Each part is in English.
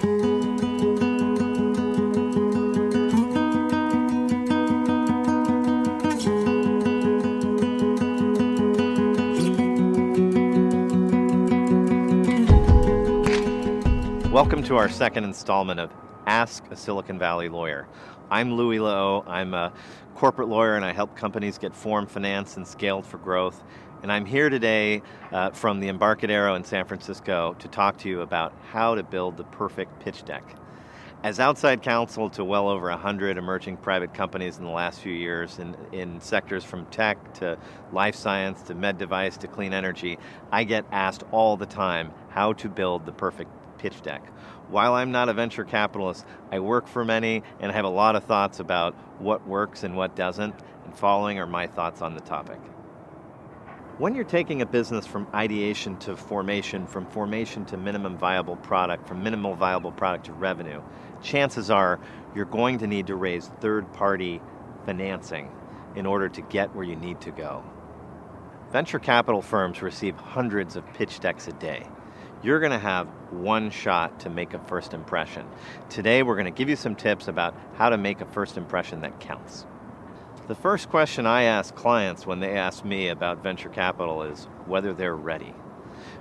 Welcome to our second installment of Ask a Silicon Valley Lawyer. I'm Louis Lehot. I'm a corporate lawyer and I help companies get formed, financed, and scaled for growth. And I'm here today uh, from the Embarcadero in San Francisco to talk to you about how to build the perfect pitch deck. As outside counsel to well over 100 emerging private companies in the last few years in, in sectors from tech to life science to med device to clean energy, I get asked all the time how to build the perfect pitch deck. While I'm not a venture capitalist, I work for many and I have a lot of thoughts about what works and what doesn't, and following are my thoughts on the topic. When you're taking a business from ideation to formation, from formation to minimum viable product, from minimal viable product to revenue, chances are you're going to need to raise third party financing in order to get where you need to go. Venture capital firms receive hundreds of pitch decks a day you're going to have one shot to make a first impression. Today, we're going to give you some tips about how to make a first impression that counts. The first question I ask clients when they ask me about venture capital is whether they're ready.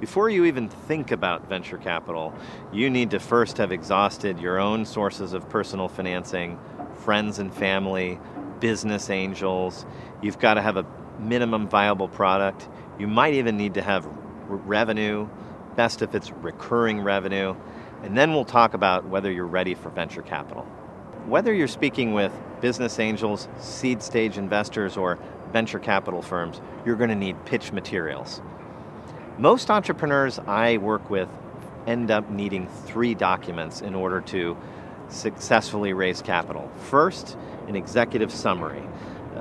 Before you even think about venture capital, you need to first have exhausted your own sources of personal financing, friends and family, business angels. You've got to have a minimum viable product. You might even need to have revenue, best if it's recurring revenue, and then we'll talk about whether you're ready for venture capital. Whether you're speaking with business angels, seed stage investors, or venture capital firms, you're going to need pitch materials. Most entrepreneurs I work with end up needing three documents in order to successfully raise capital. First, an executive summary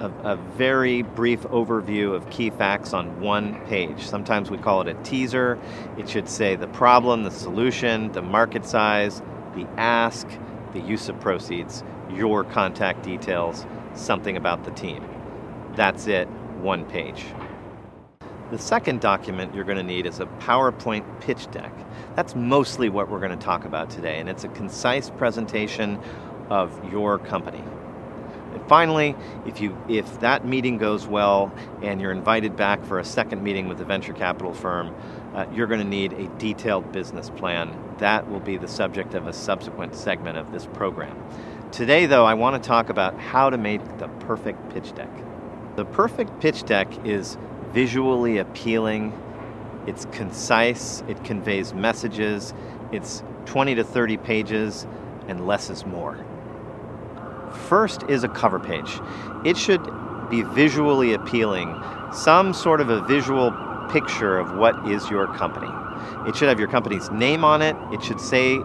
a, a, very brief overview of key facts on one page. Sometimes we call it a teaser. It should say the problem, the solution, the market size, the ask, the use of proceeds, your contact details, something about the team. That's it, one page. The second document you're going to need is a PowerPoint pitch deck. That's mostly what we're going to talk about today, and it's a concise presentation of your company. And finally, if you if that meeting goes well and you're invited back for a second meeting with the venture capital firm, uh, you're going to need a detailed business plan. That will be the subject of a subsequent segment of this program. Today, though, I want to talk about how to make the perfect pitch deck. The perfect pitch deck is visually appealing, it's concise, it conveys messages, it's 20 to 30 pages, and less is more. First is a cover page. It should be visually appealing, some sort of a visual picture of what is your company. It should have your company's name on it. It should say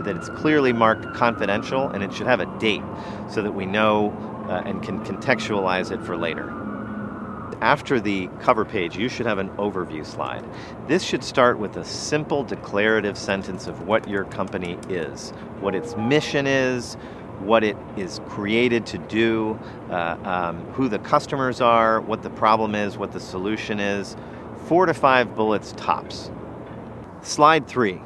that it's clearly marked confidential, and it should have a date so that we know uh, and can contextualize it for later. After the cover page, you should have an overview slide. This should start with a simple declarative sentence of what your company is, what its mission is, what it is created to do, uh, um, who the customers are, what the problem is, what the solution is. Four to five bullets tops. Slide three,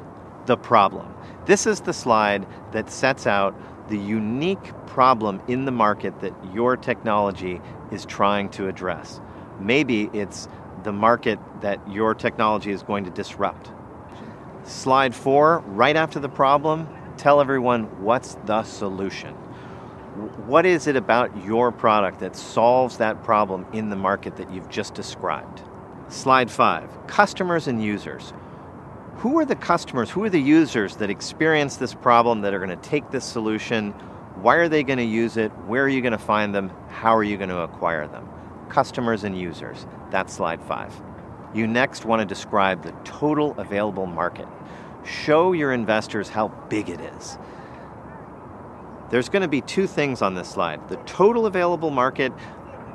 the problem. This is the slide that sets out the unique problem in the market that your technology is trying to address. Maybe it's the market that your technology is going to disrupt. Slide four, right after the problem, tell everyone what's the solution. What is it about your product that solves that problem in the market that you've just described? Slide five customers and users. Who are the customers? Who are the users that experience this problem that are going to take this solution? Why are they going to use it? Where are you going to find them? How are you going to acquire them? Customers and users. That's slide five. You next want to describe the total available market show your investors how big it is. There's going to be two things on this slide the total available market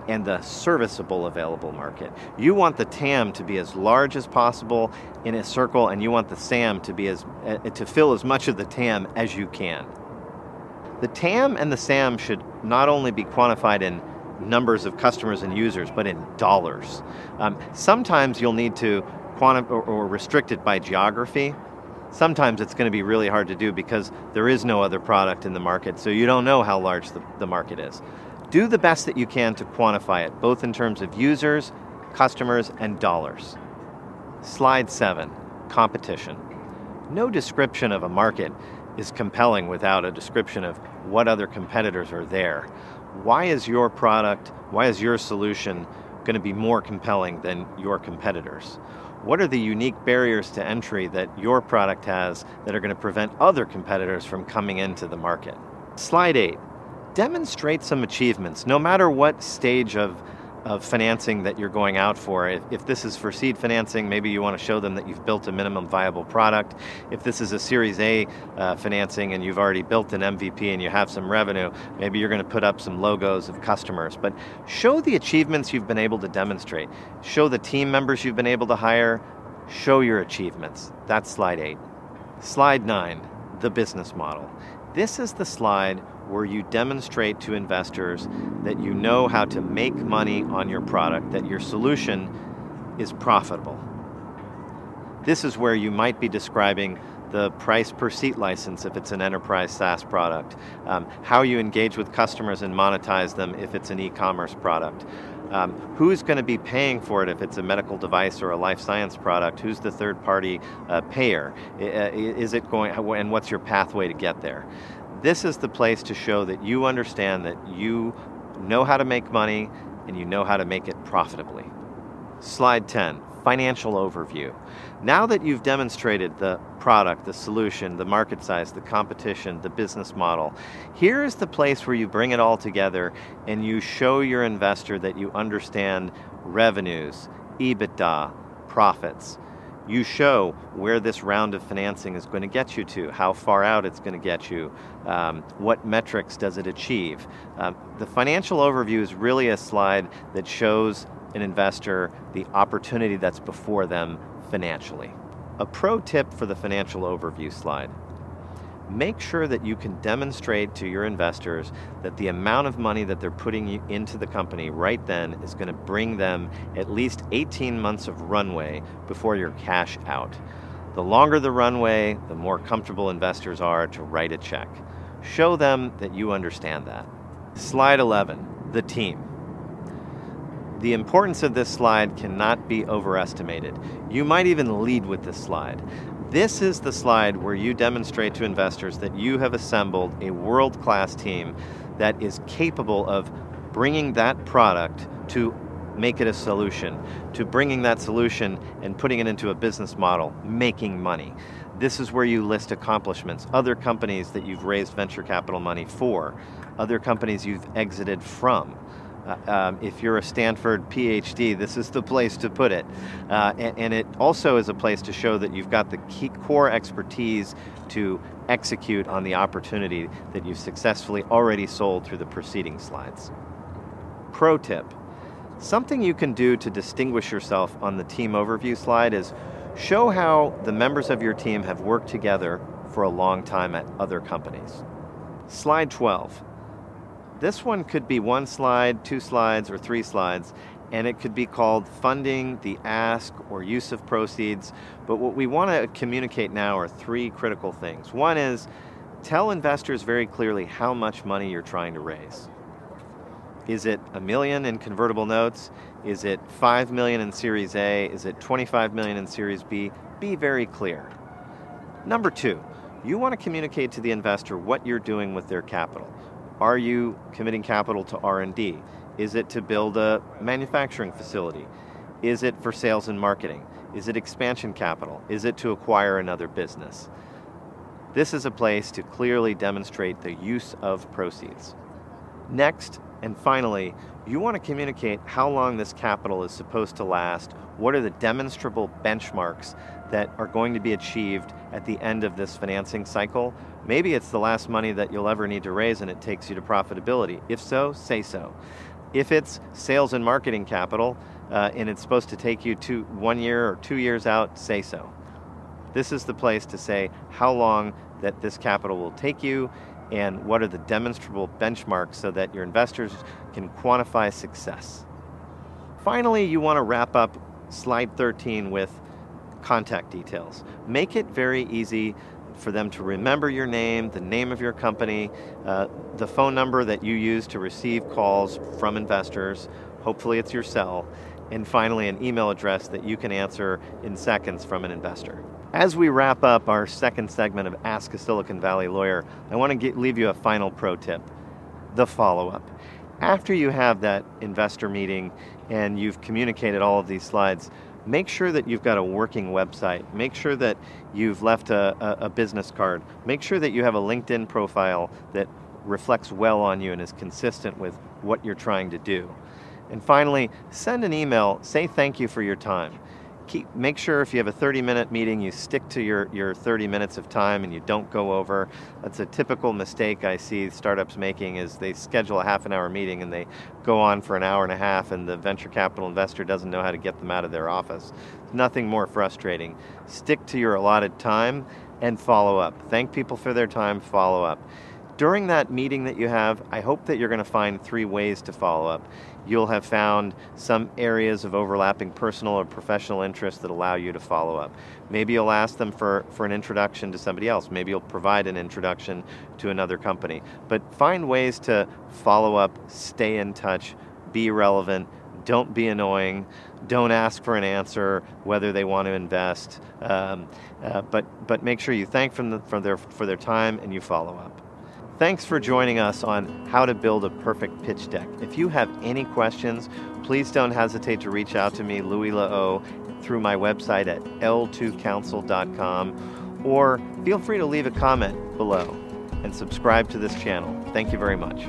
and the serviceable available market. You want the TAM to be as large as possible in a circle, and you want the SAM to be as uh, to fill as much of the TAM as you can. The TAM and the SAM should not only be quantified in numbers of customers and users, but in dollars. Um, sometimes you'll need to quantify or, or restrict it by geography. Sometimes it's going to be really hard to do because there is no other product in the market, so you don't know how large the, the market is. Do the best that you can to quantify it, both in terms of users, customers, and dollars. Slide 7 Competition. No description of a market is compelling without a description of what other competitors are there. Why is your product, why is your solution going to be more compelling than your competitors? What are the unique barriers to entry that your product has that are going to prevent other competitors from coming into the market? Slide 8. Demonstrate some achievements, no matter what stage of of financing that you're going out for. If, if, this is for seed financing, maybe you want to show them that you've built a minimum viable product. If this is a Series A uh, financing and you've already built an MVP and you have some revenue, maybe you're going to put up some logos of customers. But show the achievements you've been able to demonstrate. Show the team members you've been able to hire. Show your achievements. That's slide eight. Slide nine, the business model. This is the slide where you demonstrate to investors that you know how to make money on your product, that your solution is profitable. This is where you might be describing the price per seat license if it's an enterprise SaaS product, um, how you engage with customers and monetize them if it's an e commerce product. Um, who's going to be paying for it if it's a medical device or a life science product? Who's the third party uh, payer? Is it going, and what's your pathway to get there? This is the place to show that you understand that you know how to make money and you know how to make it profitably. Slide 10 Financial Overview. Now that you've demonstrated the product, the solution, the market size, the competition, the business model, here is the place where you bring it all together and you show your investor that you understand revenues, EBITDA, profits you show where this round of financing is going to get you to, how far out it's going to get you, um, what metrics does it achieve. Um, the financial overview is really a slide that shows an investor the opportunity that's before them financially. A pro tip for the financial overview slide make sure that you can demonstrate to your investors that the amount of money that they're putting into the company right then is going to bring them at least 18 months of runway before you're cash out. The longer the runway, the more comfortable investors are to write a check. Show them that you understand that. Slide 11 the team. The importance of this slide cannot be overestimated. You might even lead with this slide. This is the slide where you demonstrate to investors that you have assembled a world class team that is capable of bringing that product to make it a solution, to bringing that solution and putting it into a business model, making money. This is where you list accomplishments, other companies that you've raised venture capital money for, other companies you've exited from. Uh, um, if you're a Stanford PhD, this is the place to put it. Uh, and, and, it also is a place to show that you've got the key core expertise to execute on the opportunity that you've successfully already sold through the preceding slides. Pro tip something you can do to distinguish yourself on the team overview slide is show how the members of your team have worked together for a long time at other companies. Slide 12 this one could be one slide, two slides, or three slides, and it could be called funding, the ask, or use of proceeds. But what we want to communicate now are three critical things. One is tell investors very clearly how much money you're trying to raise. Is it a million in convertible notes? Is it 5 million in Series A? Is it 25 million in Series B? Be very clear. Number two, you want to communicate to the investor what you're doing with their capital. Are you committing capital to R&D? Is it to build a manufacturing facility? Is it for sales and marketing? Is it expansion capital? Is it to acquire another business? This is a place to clearly demonstrate the use of proceeds. Next, and finally, you want to communicate how long this capital is supposed to last. What are the demonstrable benchmarks that are going to be achieved at the end of this financing cycle? Maybe it's the last money that you'll ever need to raise and it takes you to profitability. If so, say so. If it's sales and marketing capital uh, and it's supposed to take you to one year or two years out, say so. This is the place to say how long that this capital will take you and what are the demonstrable benchmarks so that your investors can quantify success. Finally, you want to wrap up slide 13 with contact details. Make it very easy for them to remember your name, the name of your company, uh, the phone number that you use to receive calls from investors. Hopefully, it's your cell. And finally, an email address that you can answer in seconds from an investor. As we wrap up our second segment of Ask a Silicon Valley Lawyer, I want to get, leave you a final pro tip the follow up. After you have that investor meeting and you've communicated all of these slides, make sure that you've got a working website. Make sure that you've left a, a, a, business card. Make sure that you have a LinkedIn profile that reflects well on you and is consistent with what you're trying to do. And finally, send an email, say thank you for your time keep make sure if you have a 30 minute meeting you stick to your, your 30 minutes of time and you don't go over. That's a typical mistake i see startups making is they schedule a half an hour meeting and they go on for an hour and a half and the venture capital investor doesn't know how to get them out of their office. Nothing more frustrating. Stick to your allotted time and follow up. Thank people for their time. Follow up during that meeting that you have, I hope that you're going to find three ways to follow up. You'll have found some areas of overlapping personal or professional interest that allow you to follow up. Maybe you'll ask them for, for an introduction to somebody else. Maybe you'll provide an introduction to another company. But find ways to follow up, stay in touch, be relevant, don't be annoying. Don't ask for an answer whether they want to invest. Um, uh, but but make sure you thank them for their for their time and you follow up. Thanks for joining us on how to build a perfect pitch deck. If you have any questions, please don't hesitate to reach out to me, Louis Lehot, through my website at l2counsel.com or feel free to leave a comment below and subscribe to this channel. Thank you very much.